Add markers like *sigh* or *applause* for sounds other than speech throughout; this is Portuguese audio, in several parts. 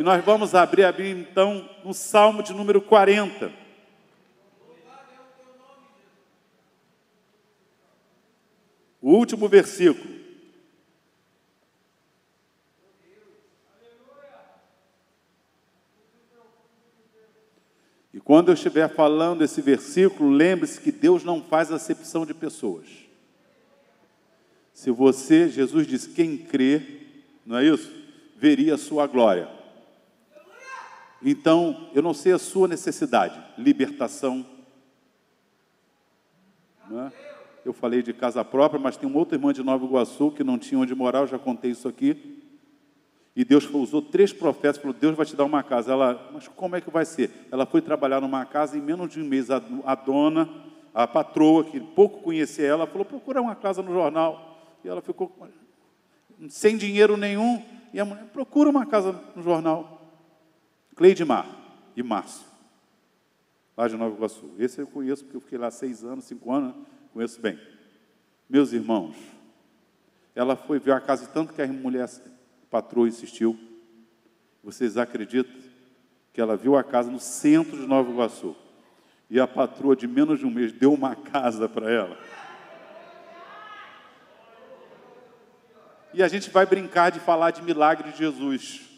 E nós vamos abrir, abrir então no Salmo de número 40. O último versículo. E quando eu estiver falando esse versículo, lembre-se que Deus não faz acepção de pessoas. Se você, Jesus disse, quem crê, não é isso? Veria a sua glória. Então, eu não sei a sua necessidade, libertação. É? Eu falei de casa própria, mas tem uma outra irmã de Nova Iguaçu que não tinha onde morar, eu já contei isso aqui. E Deus usou três profetas, falou: Deus vai te dar uma casa. Ela, mas como é que vai ser? Ela foi trabalhar numa casa em menos de um mês. A, a dona, a patroa, que pouco conhecia ela, falou: procura uma casa no jornal. E ela ficou sem dinheiro nenhum. E a mulher: procura uma casa no jornal. Cleidemar e Márcio, lá de Nova Iguaçu. Esse eu conheço porque eu fiquei lá seis anos, cinco anos, conheço bem. Meus irmãos, ela foi ver a casa tanto que a mulher patroa insistiu. Vocês acreditam que ela viu a casa no centro de Nova Iguaçu? E a patroa de menos de um mês deu uma casa para ela. E a gente vai brincar de falar de milagre de Jesus.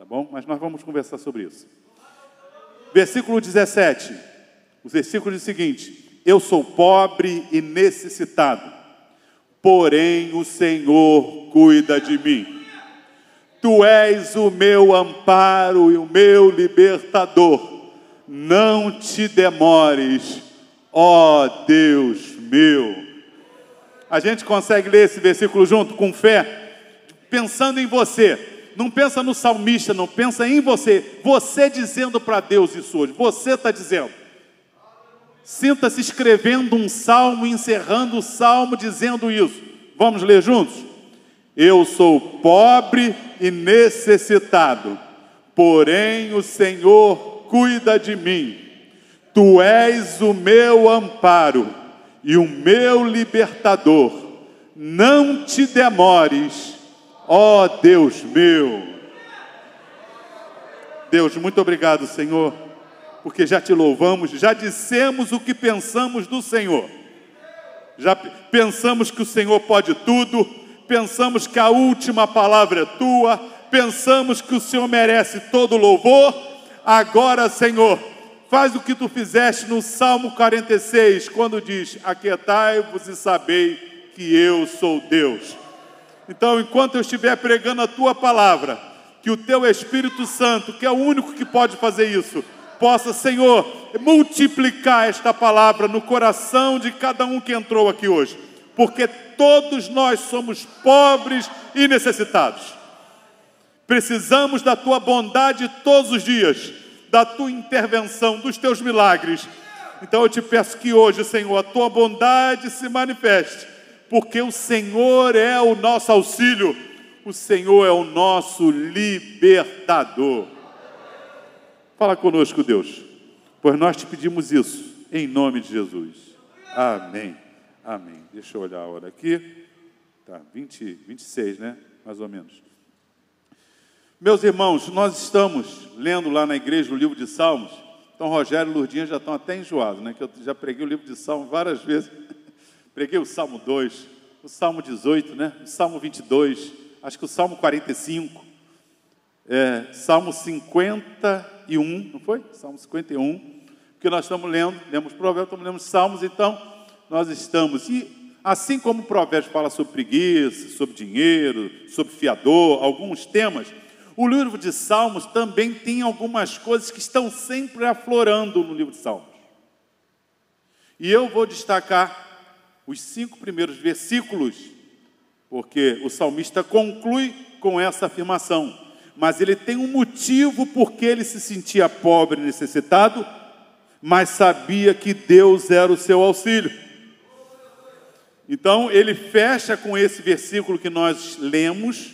Tá bom? Mas nós vamos conversar sobre isso. Versículo 17. O versículo diz o seguinte: Eu sou pobre e necessitado porém o Senhor cuida de mim. Tu és o meu amparo e o meu libertador. Não te demores, ó Deus meu. A gente consegue ler esse versículo junto com fé, pensando em você. Não pensa no salmista, não pensa em você. Você dizendo para Deus isso hoje. Você está dizendo. Sinta-se escrevendo um salmo, encerrando o salmo, dizendo isso. Vamos ler juntos? Eu sou pobre e necessitado, porém o Senhor cuida de mim. Tu és o meu amparo e o meu libertador. Não te demores, ó Deus meu. Deus, muito obrigado, Senhor porque já te louvamos, já dissemos o que pensamos do Senhor. Já pensamos que o Senhor pode tudo, pensamos que a última palavra é tua, pensamos que o Senhor merece todo louvor. Agora, Senhor, faz o que tu fizeste no Salmo 46, quando diz: Aquietai-vos e sabei que eu sou Deus. Então, enquanto eu estiver pregando a tua palavra, que o teu Espírito Santo, que é o único que pode fazer isso, possa, Senhor, multiplicar esta palavra no coração de cada um que entrou aqui hoje, porque todos nós somos pobres e necessitados. Precisamos da tua bondade todos os dias, da tua intervenção, dos teus milagres. Então eu te peço que hoje, Senhor, a tua bondade se manifeste, porque o Senhor é o nosso auxílio, o Senhor é o nosso libertador. Fala conosco, Deus, pois nós te pedimos isso, em nome de Jesus. Amém. Amém. Deixa eu olhar a hora aqui. Tá, 20, 26, né? Mais ou menos. Meus irmãos, nós estamos lendo lá na igreja o livro de Salmos. Então, Rogério e Lurdinha já estão até enjoados, né? Que eu já preguei o livro de Salmos várias vezes. Preguei o Salmo 2, o Salmo 18, né? O Salmo 22, acho que o Salmo 45, é, Salmo 50 51, não foi? Salmo 51, que nós estamos lendo, lemos Provérbios, estamos lendo Salmos, então nós estamos. E assim como o Provérbios fala sobre preguiça, sobre dinheiro, sobre fiador, alguns temas, o livro de Salmos também tem algumas coisas que estão sempre aflorando no livro de Salmos. E eu vou destacar os cinco primeiros versículos, porque o salmista conclui com essa afirmação mas ele tem um motivo porque ele se sentia pobre e necessitado, mas sabia que Deus era o seu auxílio. Então ele fecha com esse versículo que nós lemos,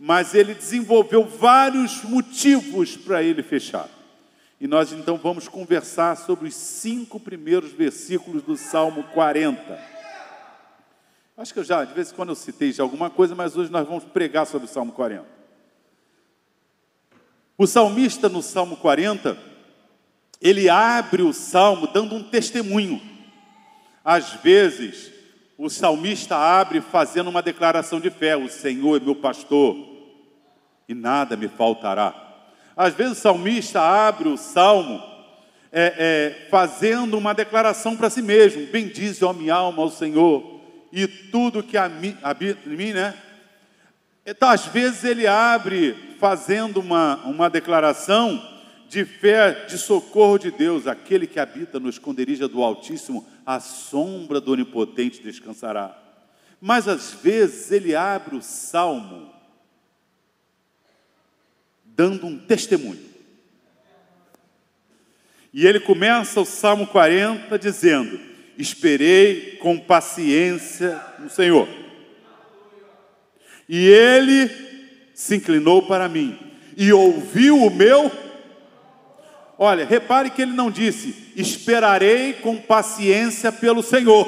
mas ele desenvolveu vários motivos para ele fechar. E nós então vamos conversar sobre os cinco primeiros versículos do Salmo 40. Acho que eu já, de vez em quando eu citei já alguma coisa, mas hoje nós vamos pregar sobre o Salmo 40. O salmista no Salmo 40, ele abre o salmo dando um testemunho. Às vezes, o salmista abre fazendo uma declaração de fé: O Senhor é meu pastor e nada me faltará. Às vezes, o salmista abre o salmo é, é, fazendo uma declaração para si mesmo: Bendize, ó minha alma, ao Senhor, e tudo que habita em mim, né? Então, às vezes, ele abre fazendo uma, uma declaração de fé, de socorro de Deus, aquele que habita no esconderijo do Altíssimo, a sombra do Onipotente descansará. Mas às vezes ele abre o salmo dando um testemunho. E ele começa o Salmo 40 dizendo: Esperei com paciência no Senhor e ele se inclinou para mim e ouviu o meu. Olha, repare que ele não disse: Esperarei com paciência pelo Senhor.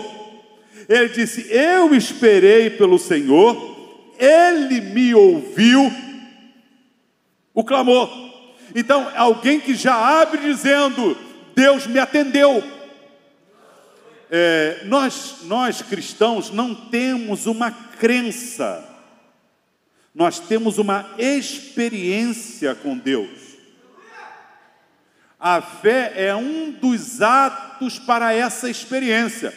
Ele disse: Eu esperei pelo Senhor, ele me ouviu o clamor. Então, alguém que já abre dizendo: Deus me atendeu. É, nós, nós cristãos não temos uma crença nós temos uma experiência com Deus. A fé é um dos atos para essa experiência.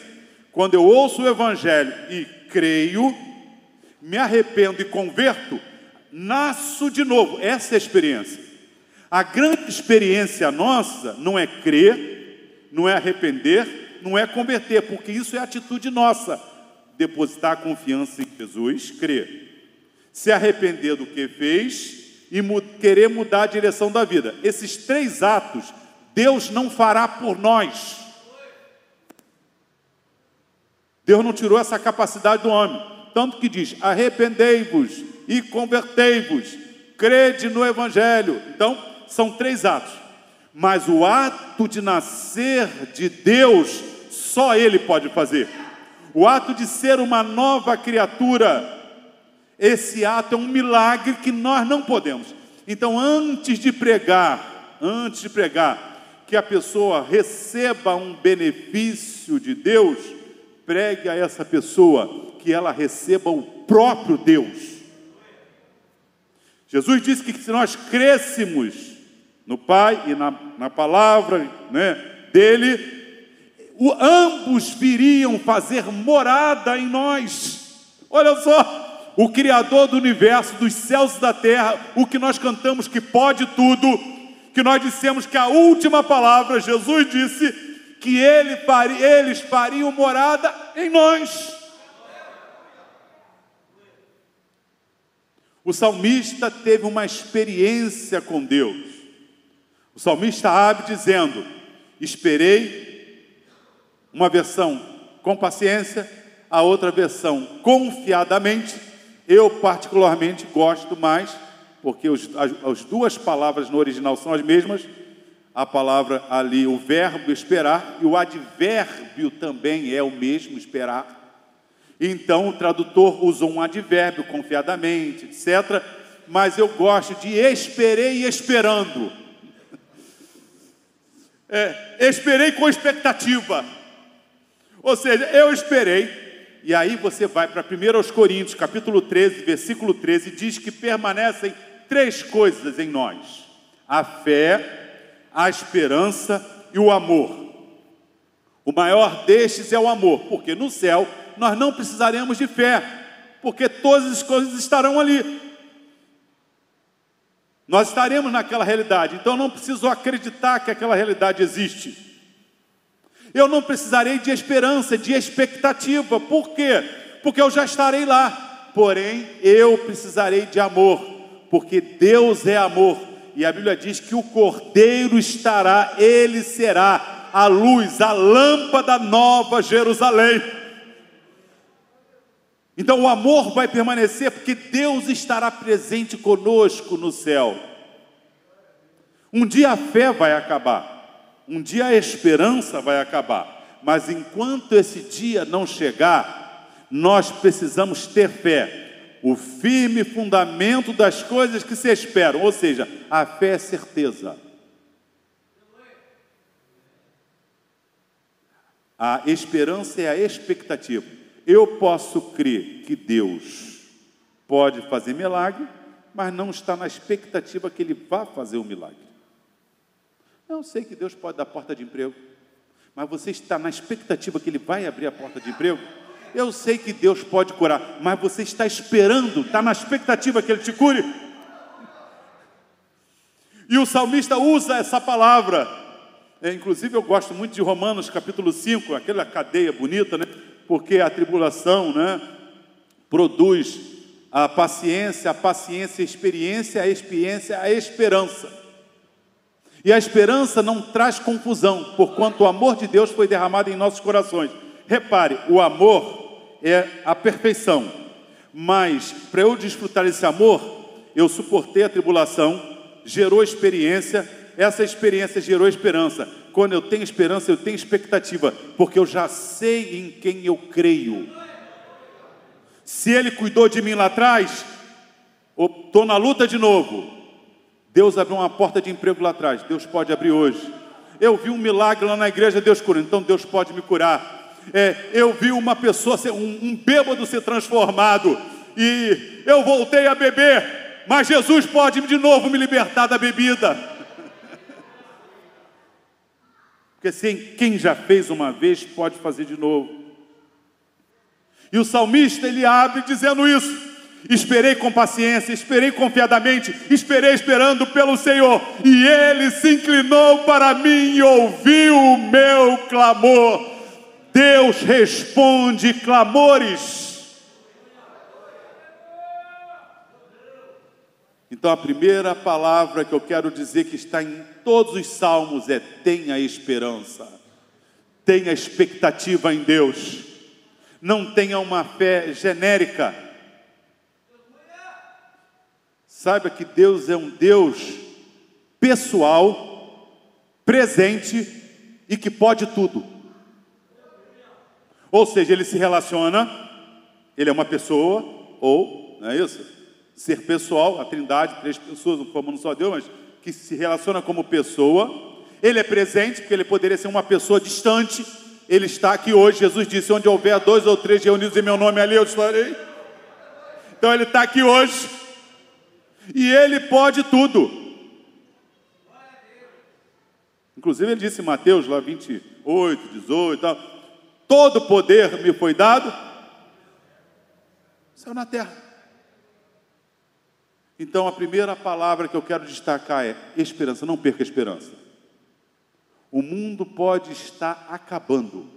Quando eu ouço o Evangelho e creio, me arrependo e converto, nasço de novo. Essa é a experiência. A grande experiência nossa não é crer, não é arrepender, não é converter, porque isso é atitude nossa. Depositar confiança em Jesus, crer se arrepender do que fez e querer mudar a direção da vida. Esses três atos, Deus não fará por nós. Deus não tirou essa capacidade do homem. Tanto que diz: arrependei-vos e convertei-vos, crede no Evangelho. Então, são três atos. Mas o ato de nascer de Deus, só Ele pode fazer. O ato de ser uma nova criatura, esse ato é um milagre que nós não podemos. Então, antes de pregar, antes de pregar, que a pessoa receba um benefício de Deus, pregue a essa pessoa que ela receba o próprio Deus. Jesus disse que se nós crescemos no Pai e na, na palavra né, dele, o, ambos viriam fazer morada em nós. Olha só, o Criador do universo, dos céus e da terra, o que nós cantamos que pode tudo, que nós dissemos que a última palavra, Jesus disse que ele faria, eles fariam morada em nós. O salmista teve uma experiência com Deus. O salmista abre dizendo: Esperei, uma versão com paciência, a outra versão confiadamente eu, particularmente, gosto mais, porque os, as, as duas palavras no original são as mesmas, a palavra ali, o verbo esperar, e o advérbio também é o mesmo, esperar. Então, o tradutor usou um advérbio, confiadamente, etc. Mas eu gosto de esperei esperando. É, esperei com expectativa. Ou seja, eu esperei, e aí você vai para 1 Coríntios, capítulo 13, versículo 13, diz que permanecem três coisas em nós: a fé, a esperança e o amor. O maior destes é o amor, porque no céu nós não precisaremos de fé, porque todas as coisas estarão ali. Nós estaremos naquela realidade, então não preciso acreditar que aquela realidade existe. Eu não precisarei de esperança, de expectativa. Por quê? Porque eu já estarei lá. Porém, eu precisarei de amor, porque Deus é amor. E a Bíblia diz que o Cordeiro estará, ele será a luz, a lâmpada nova Jerusalém. Então o amor vai permanecer porque Deus estará presente conosco no céu. Um dia a fé vai acabar. Um dia a esperança vai acabar, mas enquanto esse dia não chegar, nós precisamos ter fé. o firme fundamento das coisas que se esperam, ou seja, a fé é certeza. A esperança é a expectativa. Eu posso crer que Deus pode fazer milagre, mas não está na expectativa que Ele vá fazer o milagre. Eu sei que Deus pode dar porta de emprego, mas você está na expectativa que Ele vai abrir a porta de emprego? Eu sei que Deus pode curar, mas você está esperando, está na expectativa que Ele te cure? E o salmista usa essa palavra. É, inclusive, eu gosto muito de Romanos capítulo 5, aquela cadeia bonita, né? Porque a tribulação, né? Produz a paciência, a paciência, a experiência, a experiência, a esperança. E a esperança não traz confusão, porquanto o amor de Deus foi derramado em nossos corações. Repare, o amor é a perfeição. Mas para eu desfrutar esse amor, eu suportei a tribulação, gerou experiência, essa experiência gerou esperança. Quando eu tenho esperança, eu tenho expectativa, porque eu já sei em quem eu creio. Se Ele cuidou de mim lá atrás, estou na luta de novo. Deus abriu uma porta de emprego lá atrás, Deus pode abrir hoje. Eu vi um milagre lá na igreja, Deus cura, então Deus pode me curar é, eu vi uma pessoa, um, um bêbado ser transformado, e eu voltei a beber, mas Jesus pode de novo me libertar da bebida. Porque assim, quem já fez uma vez pode fazer de novo. E o salmista ele abre dizendo isso. Esperei com paciência, esperei confiadamente, esperei esperando pelo Senhor, e Ele se inclinou para mim e ouviu o meu clamor. Deus responde clamores. Então a primeira palavra que eu quero dizer que está em todos os salmos é tenha esperança. Tenha expectativa em Deus. Não tenha uma fé genérica. Saiba que Deus é um Deus pessoal, presente e que pode tudo. Ou seja, ele se relaciona, ele é uma pessoa, ou, não é isso? Ser pessoal, a trindade, três pessoas, não formando só Deus, mas que se relaciona como pessoa. Ele é presente, porque ele poderia ser uma pessoa distante. Ele está aqui hoje. Jesus disse: Onde houver dois ou três reunidos em meu nome, ali eu estarei. Então ele está aqui hoje. E ele pode tudo. Inclusive ele disse em Mateus, lá 28, 18 e tal todo poder me foi dado, céu na terra. Então a primeira palavra que eu quero destacar é esperança, não perca a esperança. O mundo pode estar acabando.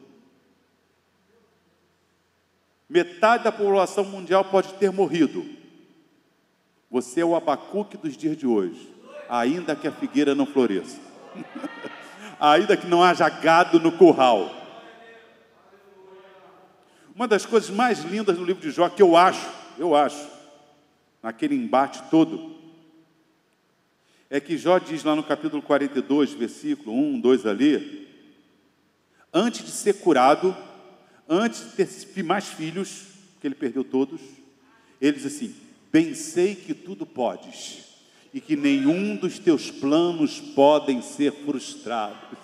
Metade da população mundial pode ter morrido. Você é o abacuque dos dias de hoje, ainda que a figueira não floresça, *laughs* ainda que não haja gado no curral. Uma das coisas mais lindas no livro de Jó, que eu acho, eu acho, naquele embate todo, é que Jó diz lá no capítulo 42, versículo 1, 2 ali, antes de ser curado, antes de ter mais filhos, que ele perdeu todos, ele diz assim: Bem sei que tudo podes, e que nenhum dos teus planos podem ser frustrados.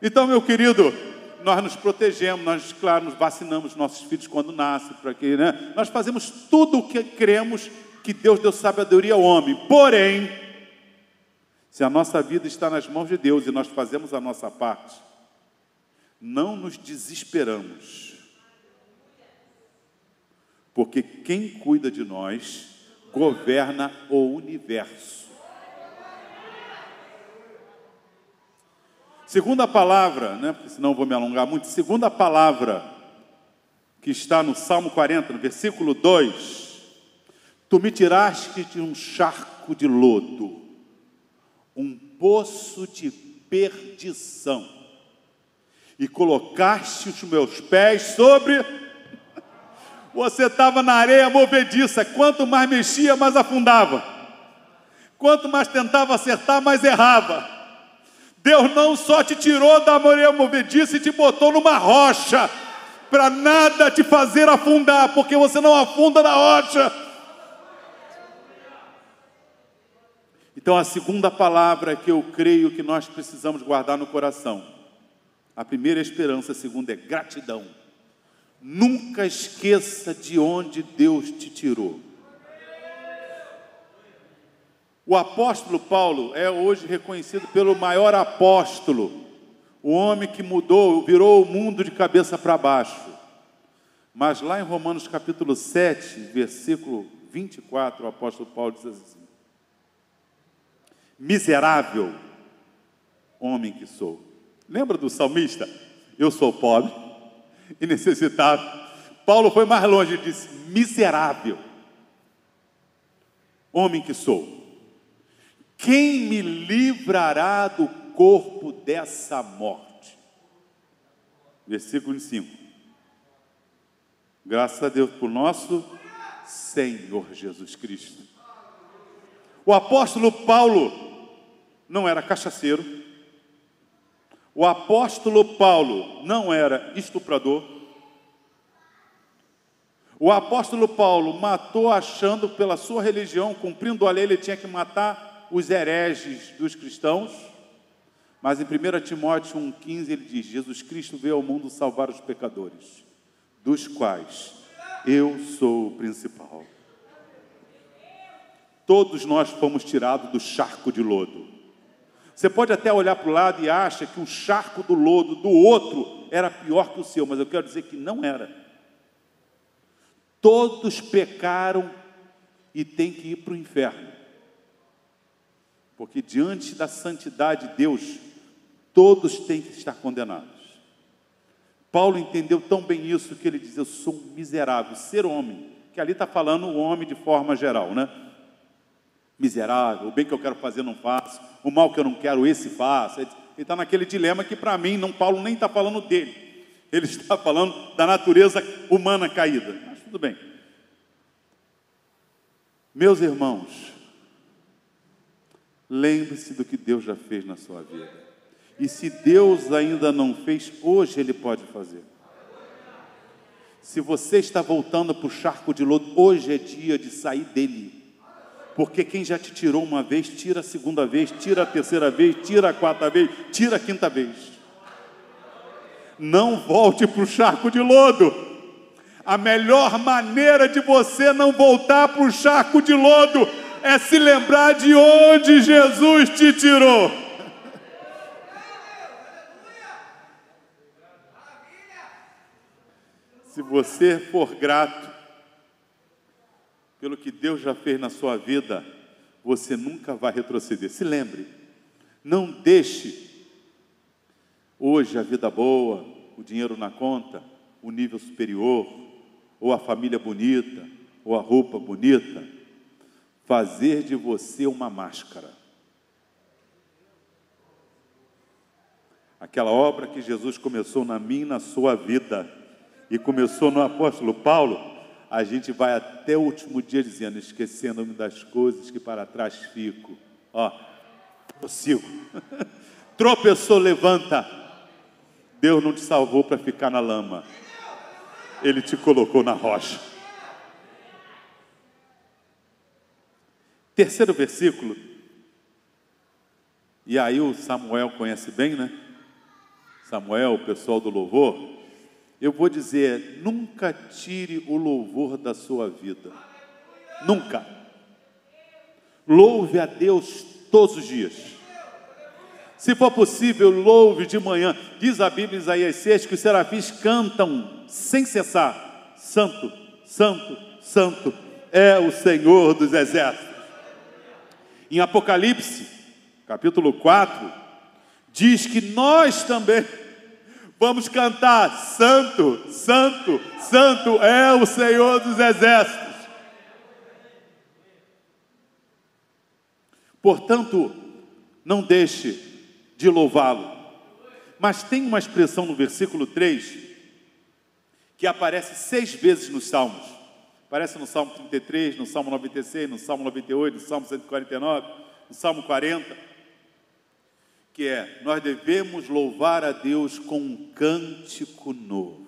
Então, meu querido, nós nos protegemos, nós, claro, nos vacinamos nossos filhos quando nascem, para que, né? Nós fazemos tudo o que cremos que Deus deu sabedoria ao homem. Porém, se a nossa vida está nas mãos de Deus e nós fazemos a nossa parte, não nos desesperamos. Porque quem cuida de nós governa o universo. Segunda palavra, né, porque senão vou me alongar muito, segunda palavra que está no Salmo 40, no versículo 2: Tu me tiraste de um charco de lodo, um poço de perdição, e colocaste os meus pés sobre. Você estava na areia movediça, quanto mais mexia, mais afundava, quanto mais tentava acertar, mais errava. Deus não só te tirou da maré movediça e te botou numa rocha, para nada te fazer afundar, porque você não afunda na rocha. Então, a segunda palavra que eu creio que nós precisamos guardar no coração, a primeira é esperança, a segunda é gratidão. Nunca esqueça de onde Deus te tirou. O apóstolo Paulo é hoje reconhecido pelo maior apóstolo, o homem que mudou, virou o mundo de cabeça para baixo. Mas lá em Romanos capítulo 7, versículo 24, o apóstolo Paulo diz assim: Miserável homem que sou. Lembra do salmista? Eu sou pobre e necessitado. Paulo foi mais longe e disse: Miserável homem que sou. Quem me livrará do corpo dessa morte? Versículo 5. Graças a Deus por nosso Senhor Jesus Cristo. O apóstolo Paulo não era cachaceiro. O apóstolo Paulo não era estuprador. O apóstolo Paulo matou achando pela sua religião, cumprindo a lei, ele tinha que matar os hereges dos cristãos, mas em 1 Timóteo 1,15 ele diz: Jesus Cristo veio ao mundo salvar os pecadores, dos quais eu sou o principal. Todos nós fomos tirados do charco de lodo. Você pode até olhar para o lado e acha que o charco do lodo do outro era pior que o seu, mas eu quero dizer que não era. Todos pecaram e têm que ir para o inferno. Porque diante da santidade de Deus, todos têm que estar condenados. Paulo entendeu tão bem isso que ele diz: Eu sou um miserável, ser homem, que ali está falando o homem de forma geral, né? Miserável, o bem que eu quero fazer não faço, o mal que eu não quero, esse faço. Ele está naquele dilema que para mim, não, Paulo nem está falando dele, *laughs* ele está falando da natureza humana caída. Mas tudo bem. Meus irmãos, Lembre-se do que Deus já fez na sua vida. E se Deus ainda não fez, hoje Ele pode fazer. Se você está voltando para o charco de lodo, hoje é dia de sair dele. Porque quem já te tirou uma vez, tira a segunda vez, tira a terceira vez, tira a quarta vez, tira a quinta vez. Não volte para o charco de lodo. A melhor maneira de você não voltar para o charco de lodo é se lembrar de onde Jesus te tirou. Se você for grato pelo que Deus já fez na sua vida, você nunca vai retroceder. Se lembre, não deixe hoje a vida boa, o dinheiro na conta, o nível superior, ou a família bonita, ou a roupa bonita, fazer de você uma máscara. Aquela obra que Jesus começou na minha e na sua vida, e começou no apóstolo Paulo, a gente vai até o último dia dizendo, esquecendo-me das coisas que para trás fico. Ó, prossigo. *laughs* Tropeçou, levanta. Deus não te salvou para ficar na lama. Ele te colocou na rocha. Terceiro versículo. E aí o Samuel conhece bem, né? Samuel, o pessoal do louvor. Eu vou dizer, nunca tire o louvor da sua vida. Nunca. Louve a Deus todos os dias. Se for possível, louve de manhã. Diz a Bíblia em Isaías 6 que os serafins cantam sem cessar: Santo, Santo, Santo é o Senhor dos exércitos. Em Apocalipse, capítulo 4, diz que nós também vamos cantar: Santo, Santo, Santo é o Senhor dos exércitos. Portanto, não deixe de louvá-lo. Mas tem uma expressão no versículo 3 que aparece seis vezes nos Salmos. Aparece no Salmo 33, no Salmo 96, no Salmo 98, no Salmo 149, no Salmo 40. Que é: nós devemos louvar a Deus com um cântico novo.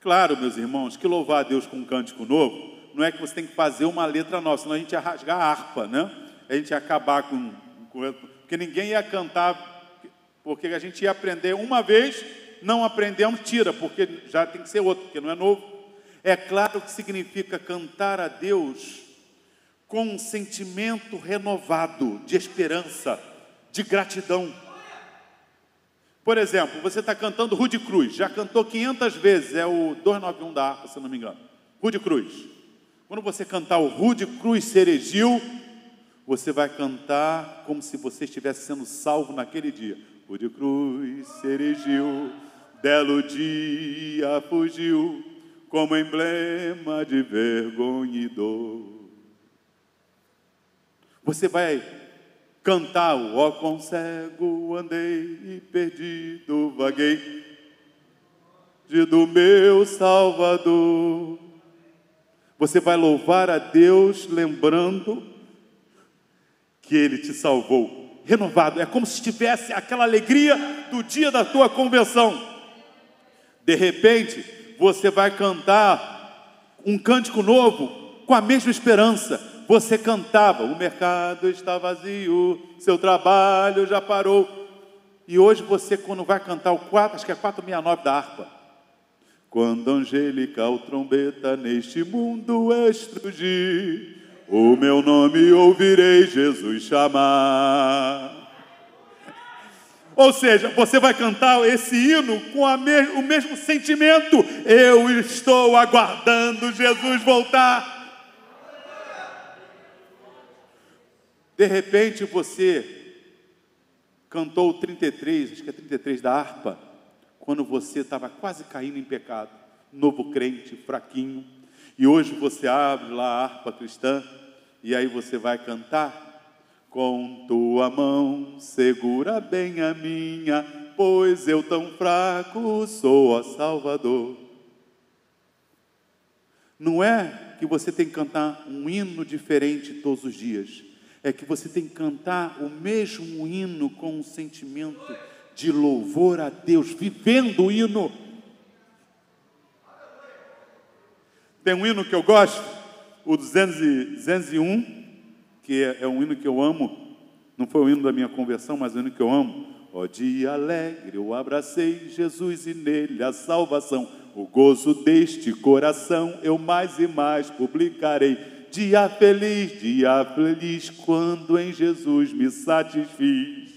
Claro, meus irmãos, que louvar a Deus com um cântico novo não é que você tem que fazer uma letra nova, senão a gente ia rasgar a harpa, né? A gente ia acabar com, com porque ninguém ia cantar, porque a gente ia aprender uma vez, não aprendemos, tira, porque já tem que ser outro, porque não é novo. É claro que significa cantar a Deus com um sentimento renovado de esperança, de gratidão. Por exemplo, você está cantando Rude Cruz, já cantou 500 vezes, é o 291 da harpa, se não me engano. Rude Cruz. Quando você cantar o Rude Cruz Seregil, você vai cantar como se você estivesse sendo salvo naquele dia. Rude Cruz Seregil, belo dia fugiu, como emblema de vergonha e dor. Você vai cantar o ó com cego andei e perdido vaguei de do meu Salvador. Você vai louvar a Deus lembrando que Ele te salvou, renovado. É como se tivesse aquela alegria do dia da tua conversão. De repente, você vai cantar um cântico novo com a mesma esperança você cantava, o mercado está vazio, seu trabalho já parou. E hoje você, quando vai cantar o 4, acho que é 469 da harpa. Quando angelical trombeta neste mundo estrugir, o meu nome ouvirei Jesus chamar. Ou seja, você vai cantar esse hino com me o mesmo sentimento. Eu estou aguardando Jesus voltar. De repente você cantou o 33, acho que é 33 da harpa, quando você estava quase caindo em pecado, novo crente, fraquinho, e hoje você abre lá a harpa cristã, e aí você vai cantar. Com tua mão segura bem a minha, pois eu tão fraco sou, a Salvador. Não é que você tem que cantar um hino diferente todos os dias é que você tem que cantar o mesmo hino com um sentimento de louvor a Deus, vivendo o hino. Tem um hino que eu gosto, o 201, que é, é um hino que eu amo. Não foi o hino da minha conversão, mas o hino que eu amo. Ó oh, dia alegre, eu abracei Jesus e nele a salvação. O gozo deste coração eu mais e mais publicarei Dia feliz, dia feliz, quando em Jesus me satisfiz.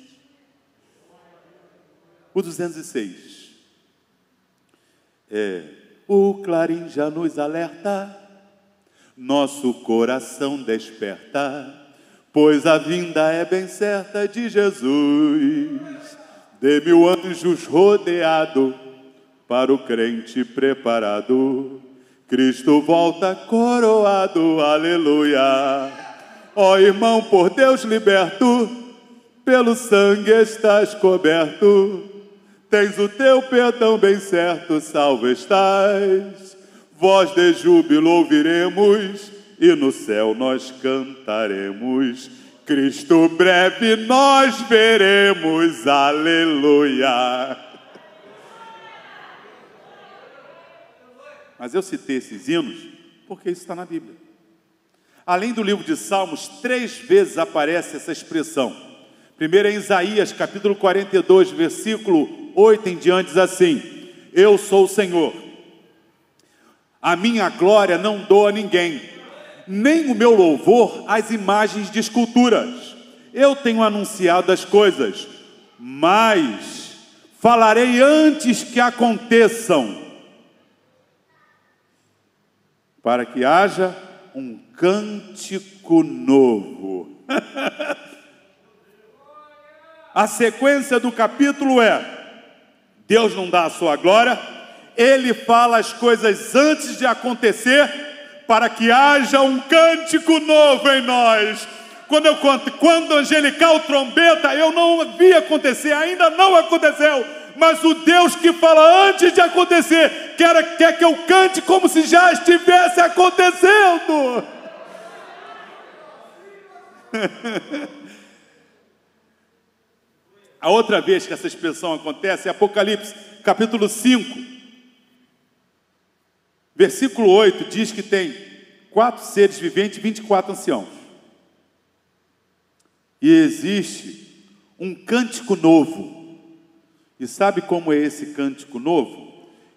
O 206. É, o clarim já nos alerta, nosso coração desperta, pois a vinda é bem certa de Jesus. De mil anjos rodeado, para o crente preparado Cristo volta coroado, aleluia. Ó oh, irmão, por Deus liberto, pelo sangue estás coberto, tens o teu perdão bem certo, salvo estás. Voz de júbilo ouviremos e no céu nós cantaremos. Cristo breve nós veremos, aleluia. Mas eu citei esses hinos porque isso está na Bíblia. Além do livro de Salmos, três vezes aparece essa expressão. Primeiro é em Isaías, capítulo 42, versículo 8 em diante, diz assim: Eu sou o Senhor, a minha glória não dou a ninguém, nem o meu louvor às imagens de esculturas. Eu tenho anunciado as coisas, mas falarei antes que aconteçam para que haja um cântico novo. *laughs* a sequência do capítulo é: Deus não dá a sua glória, ele fala as coisas antes de acontecer, para que haja um cântico novo em nós. Quando eu quando angelical trombeta, eu não vi acontecer, ainda não aconteceu mas o Deus que fala antes de acontecer, quer, quer que eu cante como se já estivesse acontecendo. *laughs* A outra vez que essa expressão acontece é Apocalipse, capítulo 5, versículo 8, diz que tem quatro seres viventes e 24 anciãos. E existe um cântico novo. E sabe como é esse cântico novo?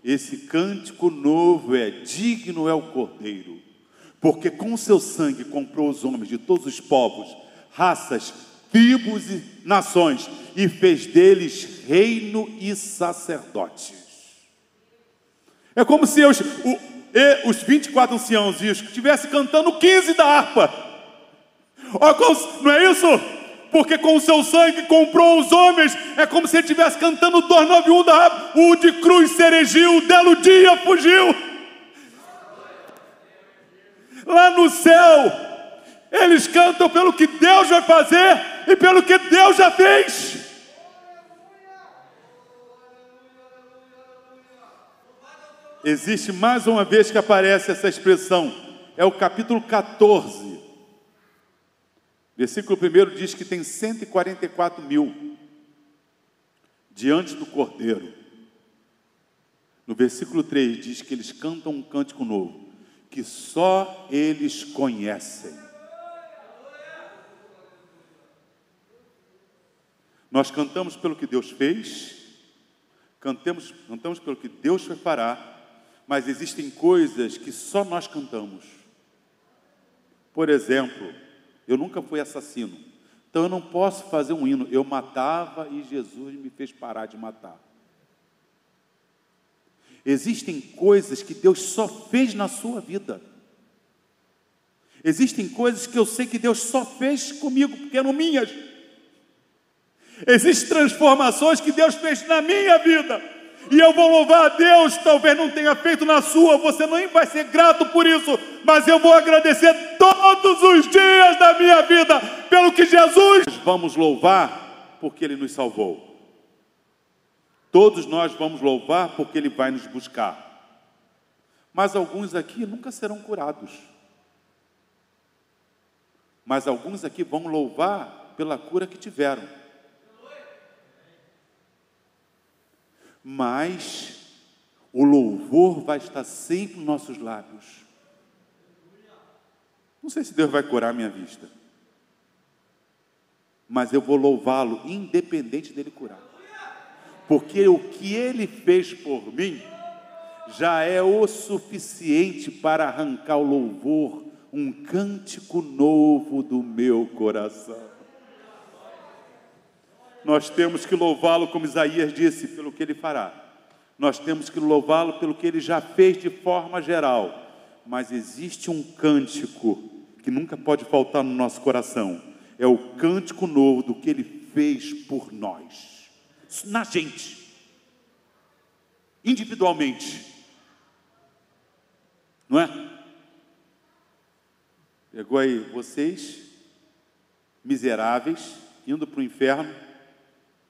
Esse cântico novo é: digno é o Cordeiro, porque com seu sangue comprou os homens de todos os povos, raças, tribos e nações, e fez deles reino e sacerdotes. É como se os, o, os 24 anciãos estivessem cantando 15 da harpa. não é isso? Porque com o seu sangue comprou os homens. É como se ele estivesse cantando 291 da o de cruz seregiu, o delo dia fugiu. Lá no céu, eles cantam pelo que Deus vai fazer e pelo que Deus já fez. Existe mais uma vez que aparece essa expressão, é o capítulo 14 Versículo 1 diz que tem 144 mil diante do cordeiro. No versículo 3 diz que eles cantam um cântico novo, que só eles conhecem. Nós cantamos pelo que Deus fez, cantamos, cantamos pelo que Deus fará, mas existem coisas que só nós cantamos. Por exemplo, eu nunca fui assassino. Então eu não posso fazer um hino. Eu matava e Jesus me fez parar de matar. Existem coisas que Deus só fez na sua vida. Existem coisas que eu sei que Deus só fez comigo, porque eram minhas. Existem transformações que Deus fez na minha vida. E eu vou louvar a Deus, talvez não tenha feito na sua, você nem vai ser grato por isso, mas eu vou agradecer todos os dias da minha vida pelo que Jesus. Vamos louvar porque Ele nos salvou. Todos nós vamos louvar porque Ele vai nos buscar. Mas alguns aqui nunca serão curados. Mas alguns aqui vão louvar pela cura que tiveram. Mas o louvor vai estar sempre nos nossos lábios. Não sei se Deus vai curar minha vista, mas eu vou louvá-lo independente dele curar, porque o que ele fez por mim já é o suficiente para arrancar o louvor, um cântico novo do meu coração. Nós temos que louvá-lo, como Isaías disse, pelo que ele fará. Nós temos que louvá-lo pelo que ele já fez de forma geral. Mas existe um cântico que nunca pode faltar no nosso coração. É o cântico novo do que ele fez por nós. Na gente. Individualmente. Não é? Pegou aí vocês, miseráveis, indo para o inferno,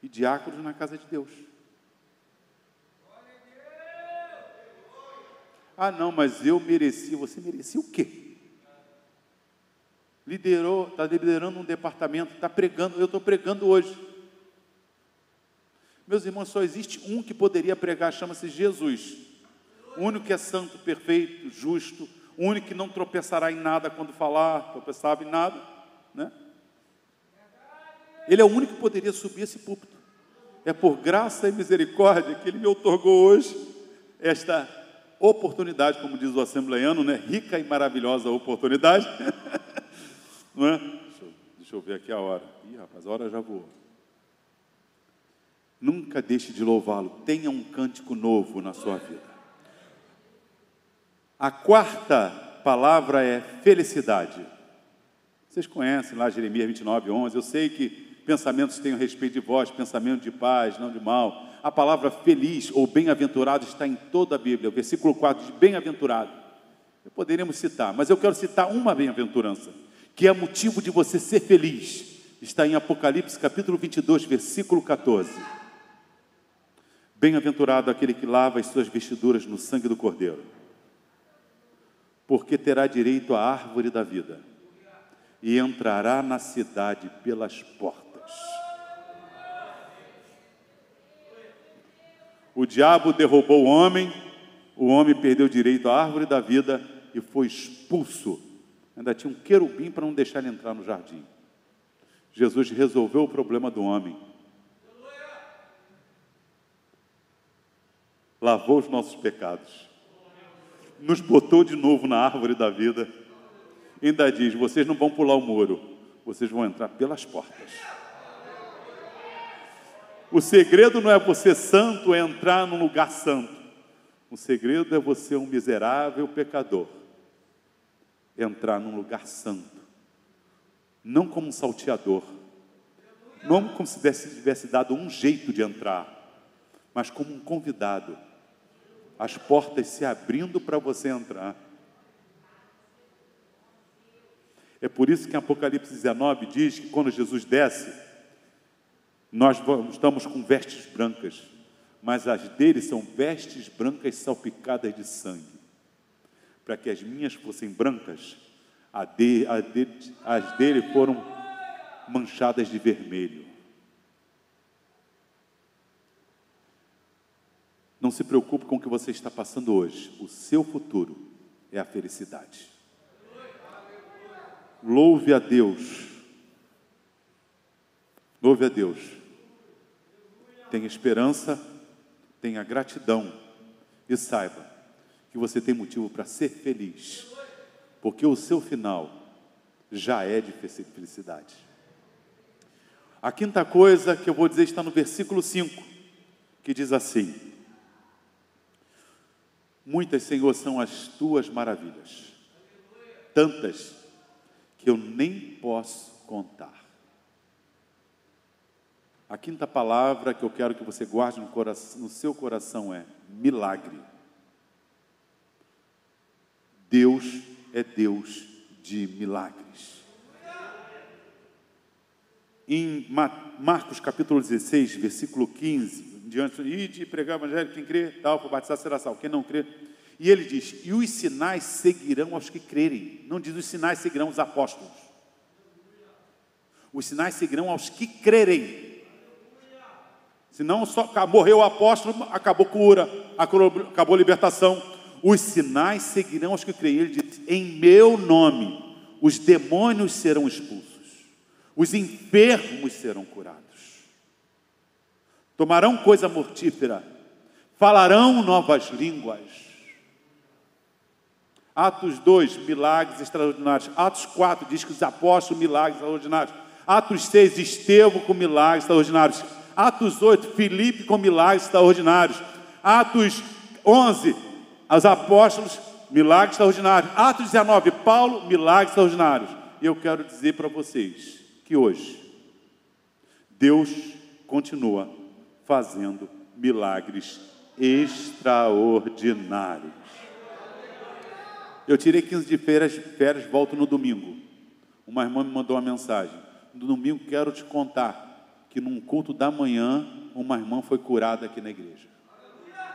e diáconos na casa de Deus. Ah, não, mas eu mereci. Você merecia o quê? liderou, está liderando um departamento, está pregando, eu estou pregando hoje. Meus irmãos, só existe um que poderia pregar, chama-se Jesus. O único que é santo, perfeito, justo, o único que não tropeçará em nada quando falar, tropeçava em nada, né? Ele é o único que poderia subir esse púlpito. É por graça e misericórdia que ele me otorgou hoje esta oportunidade, como diz o assembleiano, né? Rica e maravilhosa oportunidade. *laughs* Não é? Deixa eu, deixa eu ver aqui a hora. Ih, rapaz, a hora já voou. Nunca deixe de louvá-lo. Tenha um cântico novo na sua vida. A quarta palavra é felicidade. Vocês conhecem lá Jeremias 29, 11. Eu sei que pensamentos a respeito de vós, pensamento de paz, não de mal. A palavra feliz ou bem-aventurado está em toda a Bíblia. O versículo 4 diz bem-aventurado. Poderíamos citar, mas eu quero citar uma bem-aventurança que é motivo de você ser feliz, está em Apocalipse capítulo 22, versículo 14. Bem-aventurado aquele que lava as suas vestiduras no sangue do Cordeiro, porque terá direito à árvore da vida e entrará na cidade pelas portas. O diabo derrubou o homem, o homem perdeu direito à árvore da vida e foi expulso. Ainda tinha um querubim para não deixar ele entrar no jardim. Jesus resolveu o problema do homem. Lavou os nossos pecados. Nos botou de novo na árvore da vida. Ainda diz: vocês não vão pular o muro, vocês vão entrar pelas portas. O segredo não é você santo, entrar num lugar santo. O segredo é você, um miserável pecador, entrar num lugar santo. Não como um salteador, não como se tivesse, dado um jeito de entrar, mas como um convidado. As portas se abrindo para você entrar. É por isso que Apocalipse 19 diz que quando Jesus desce, nós estamos com vestes brancas, mas as dele são vestes brancas salpicadas de sangue. Para que as minhas fossem brancas, de, de, as dele foram manchadas de vermelho. Não se preocupe com o que você está passando hoje. O seu futuro é a felicidade. Louve a Deus. Louve a Deus tenha esperança, tenha gratidão e saiba que você tem motivo para ser feliz, porque o seu final já é de felicidade. A quinta coisa que eu vou dizer está no versículo 5, que diz assim: Muitas, Senhor, são as tuas maravilhas, tantas que eu nem posso contar. A quinta palavra que eu quero que você guarde no, coração, no seu coração é milagre. Deus é Deus de milagres. Em Marcos capítulo 16, versículo 15, diante de pregar o evangelho, quem crê, tal, para batizar será salvo, quem não crê. E ele diz: E os sinais seguirão aos que crerem. Não diz os sinais seguirão os apóstolos. Os sinais seguirão aos que crerem. Senão só morreu o apóstolo, acabou cura, acabou libertação. Os sinais seguirão os que creem. Ele diz: Em meu nome, os demônios serão expulsos, os enfermos serão curados, tomarão coisa mortífera, falarão novas línguas. Atos 2, milagres extraordinários. Atos 4 diz que os apóstolos, milagres extraordinários. Atos 6, Estevão com milagres extraordinários. Atos 8, Filipe com milagres extraordinários. Atos 11, os apóstolos, milagres extraordinários. Atos 19, Paulo, milagres extraordinários. E eu quero dizer para vocês que hoje, Deus continua fazendo milagres extraordinários. Eu tirei 15 de férias, férias, volto no domingo. Uma irmã me mandou uma mensagem. No domingo quero te contar que num culto da manhã, uma irmã foi curada aqui na igreja.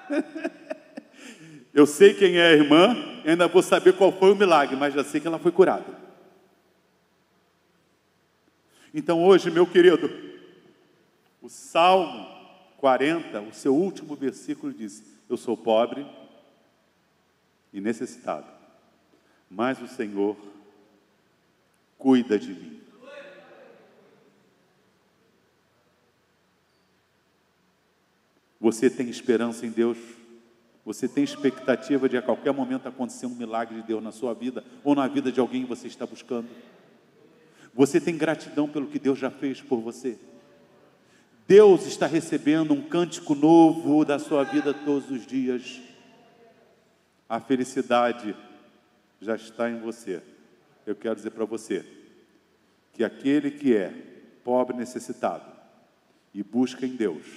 *laughs* Eu sei quem é a irmã, ainda vou saber qual foi o milagre, mas já sei que ela foi curada. Então hoje, meu querido, o Salmo 40, o seu último versículo diz: Eu sou pobre e necessitado, mas o Senhor cuida de mim. Você tem esperança em Deus? Você tem expectativa de a qualquer momento acontecer um milagre de Deus na sua vida ou na vida de alguém que você está buscando? Você tem gratidão pelo que Deus já fez por você? Deus está recebendo um cântico novo da sua vida todos os dias. A felicidade já está em você. Eu quero dizer para você que aquele que é pobre, necessitado e busca em Deus,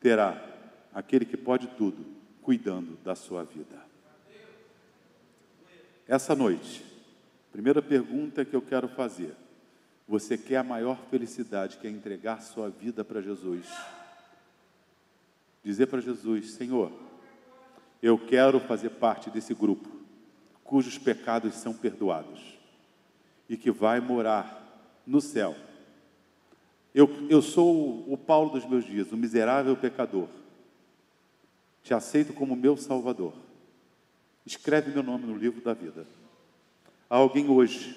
terá aquele que pode tudo cuidando da sua vida. Essa noite, primeira pergunta que eu quero fazer: você quer a maior felicidade, quer entregar sua vida para Jesus? Dizer para Jesus: Senhor, eu quero fazer parte desse grupo cujos pecados são perdoados e que vai morar no céu eu, eu sou o Paulo dos meus dias, o miserável pecador. Te aceito como meu Salvador. Escreve meu nome no livro da vida. Há alguém hoje.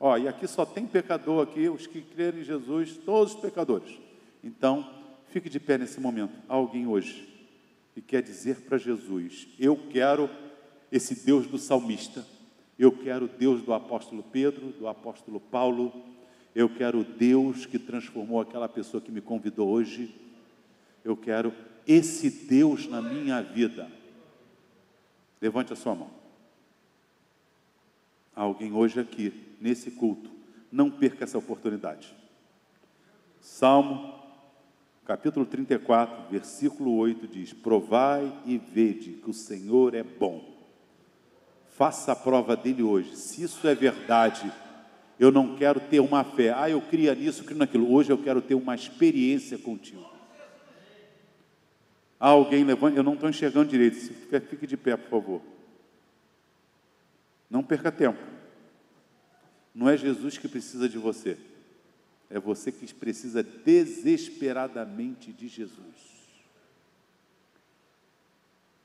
Ó, e aqui só tem pecador aqui, os que crerem em Jesus, todos os pecadores. Então, fique de pé nesse momento. Há alguém hoje que quer dizer para Jesus: Eu quero esse Deus do salmista, eu quero o Deus do apóstolo Pedro, do apóstolo Paulo, eu quero o Deus que transformou aquela pessoa que me convidou hoje, eu quero esse Deus na minha vida. Levante a sua mão. Alguém hoje aqui, nesse culto, não perca essa oportunidade. Salmo capítulo 34, versículo 8 diz: Provai e vede que o Senhor é bom. Faça a prova dele hoje. Se isso é verdade, eu não quero ter uma fé. Ah, eu cria nisso, crio naquilo. Hoje eu quero ter uma experiência contigo. Ah, alguém levanta, eu não estou enxergando direito. Fique de pé, por favor. Não perca tempo. Não é Jesus que precisa de você. É você que precisa desesperadamente de Jesus.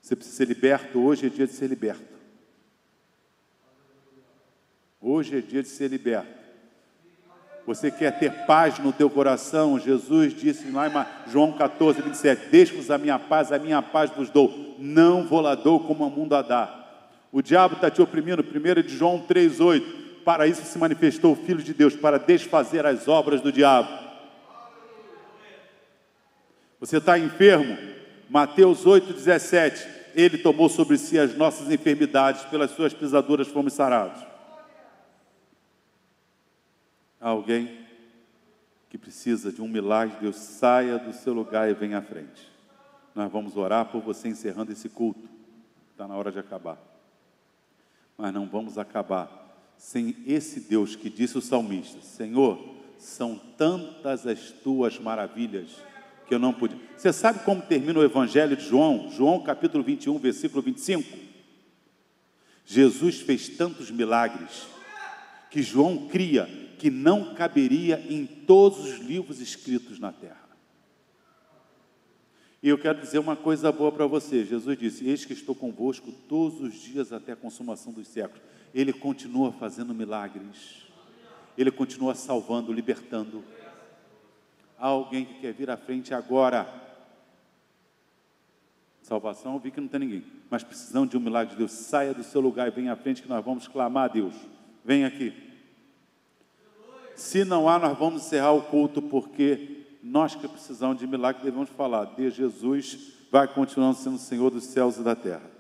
Você precisa ser liberto, hoje é dia de ser liberto. Hoje é dia de ser liberto. Você quer ter paz no teu coração? Jesus disse lá em João 14, 27, Deixe-vos a minha paz, a minha paz vos dou. Não vou lá dou como o mundo a dá. O diabo está te oprimindo, 1 de João 3, 8 para isso se manifestou o Filho de Deus, para desfazer as obras do diabo. Você está enfermo? Mateus 8,17. Ele tomou sobre si as nossas enfermidades, pelas suas pisaduras fomos sarados. Alguém que precisa de um milagre, Deus saia do seu lugar e venha à frente. Nós vamos orar por você encerrando esse culto. Está na hora de acabar. Mas não vamos acabar sem esse Deus que disse o salmista: Senhor, são tantas as tuas maravilhas que eu não pude. Você sabe como termina o Evangelho de João? João capítulo 21, versículo 25. Jesus fez tantos milagres que João cria que não caberia em todos os livros escritos na terra. E eu quero dizer uma coisa boa para você. Jesus disse: Eis que estou convosco todos os dias até a consumação dos séculos. Ele continua fazendo milagres. Ele continua salvando, libertando. Há alguém que quer vir à frente agora. Salvação, eu vi que não tem ninguém. Mas precisamos de um milagre de Deus. Saia do seu lugar e venha à frente que nós vamos clamar a Deus. Vem aqui. Se não há, nós vamos encerrar o culto, porque nós que precisamos de milagre devemos falar. De Jesus vai continuando sendo Senhor dos céus e da terra.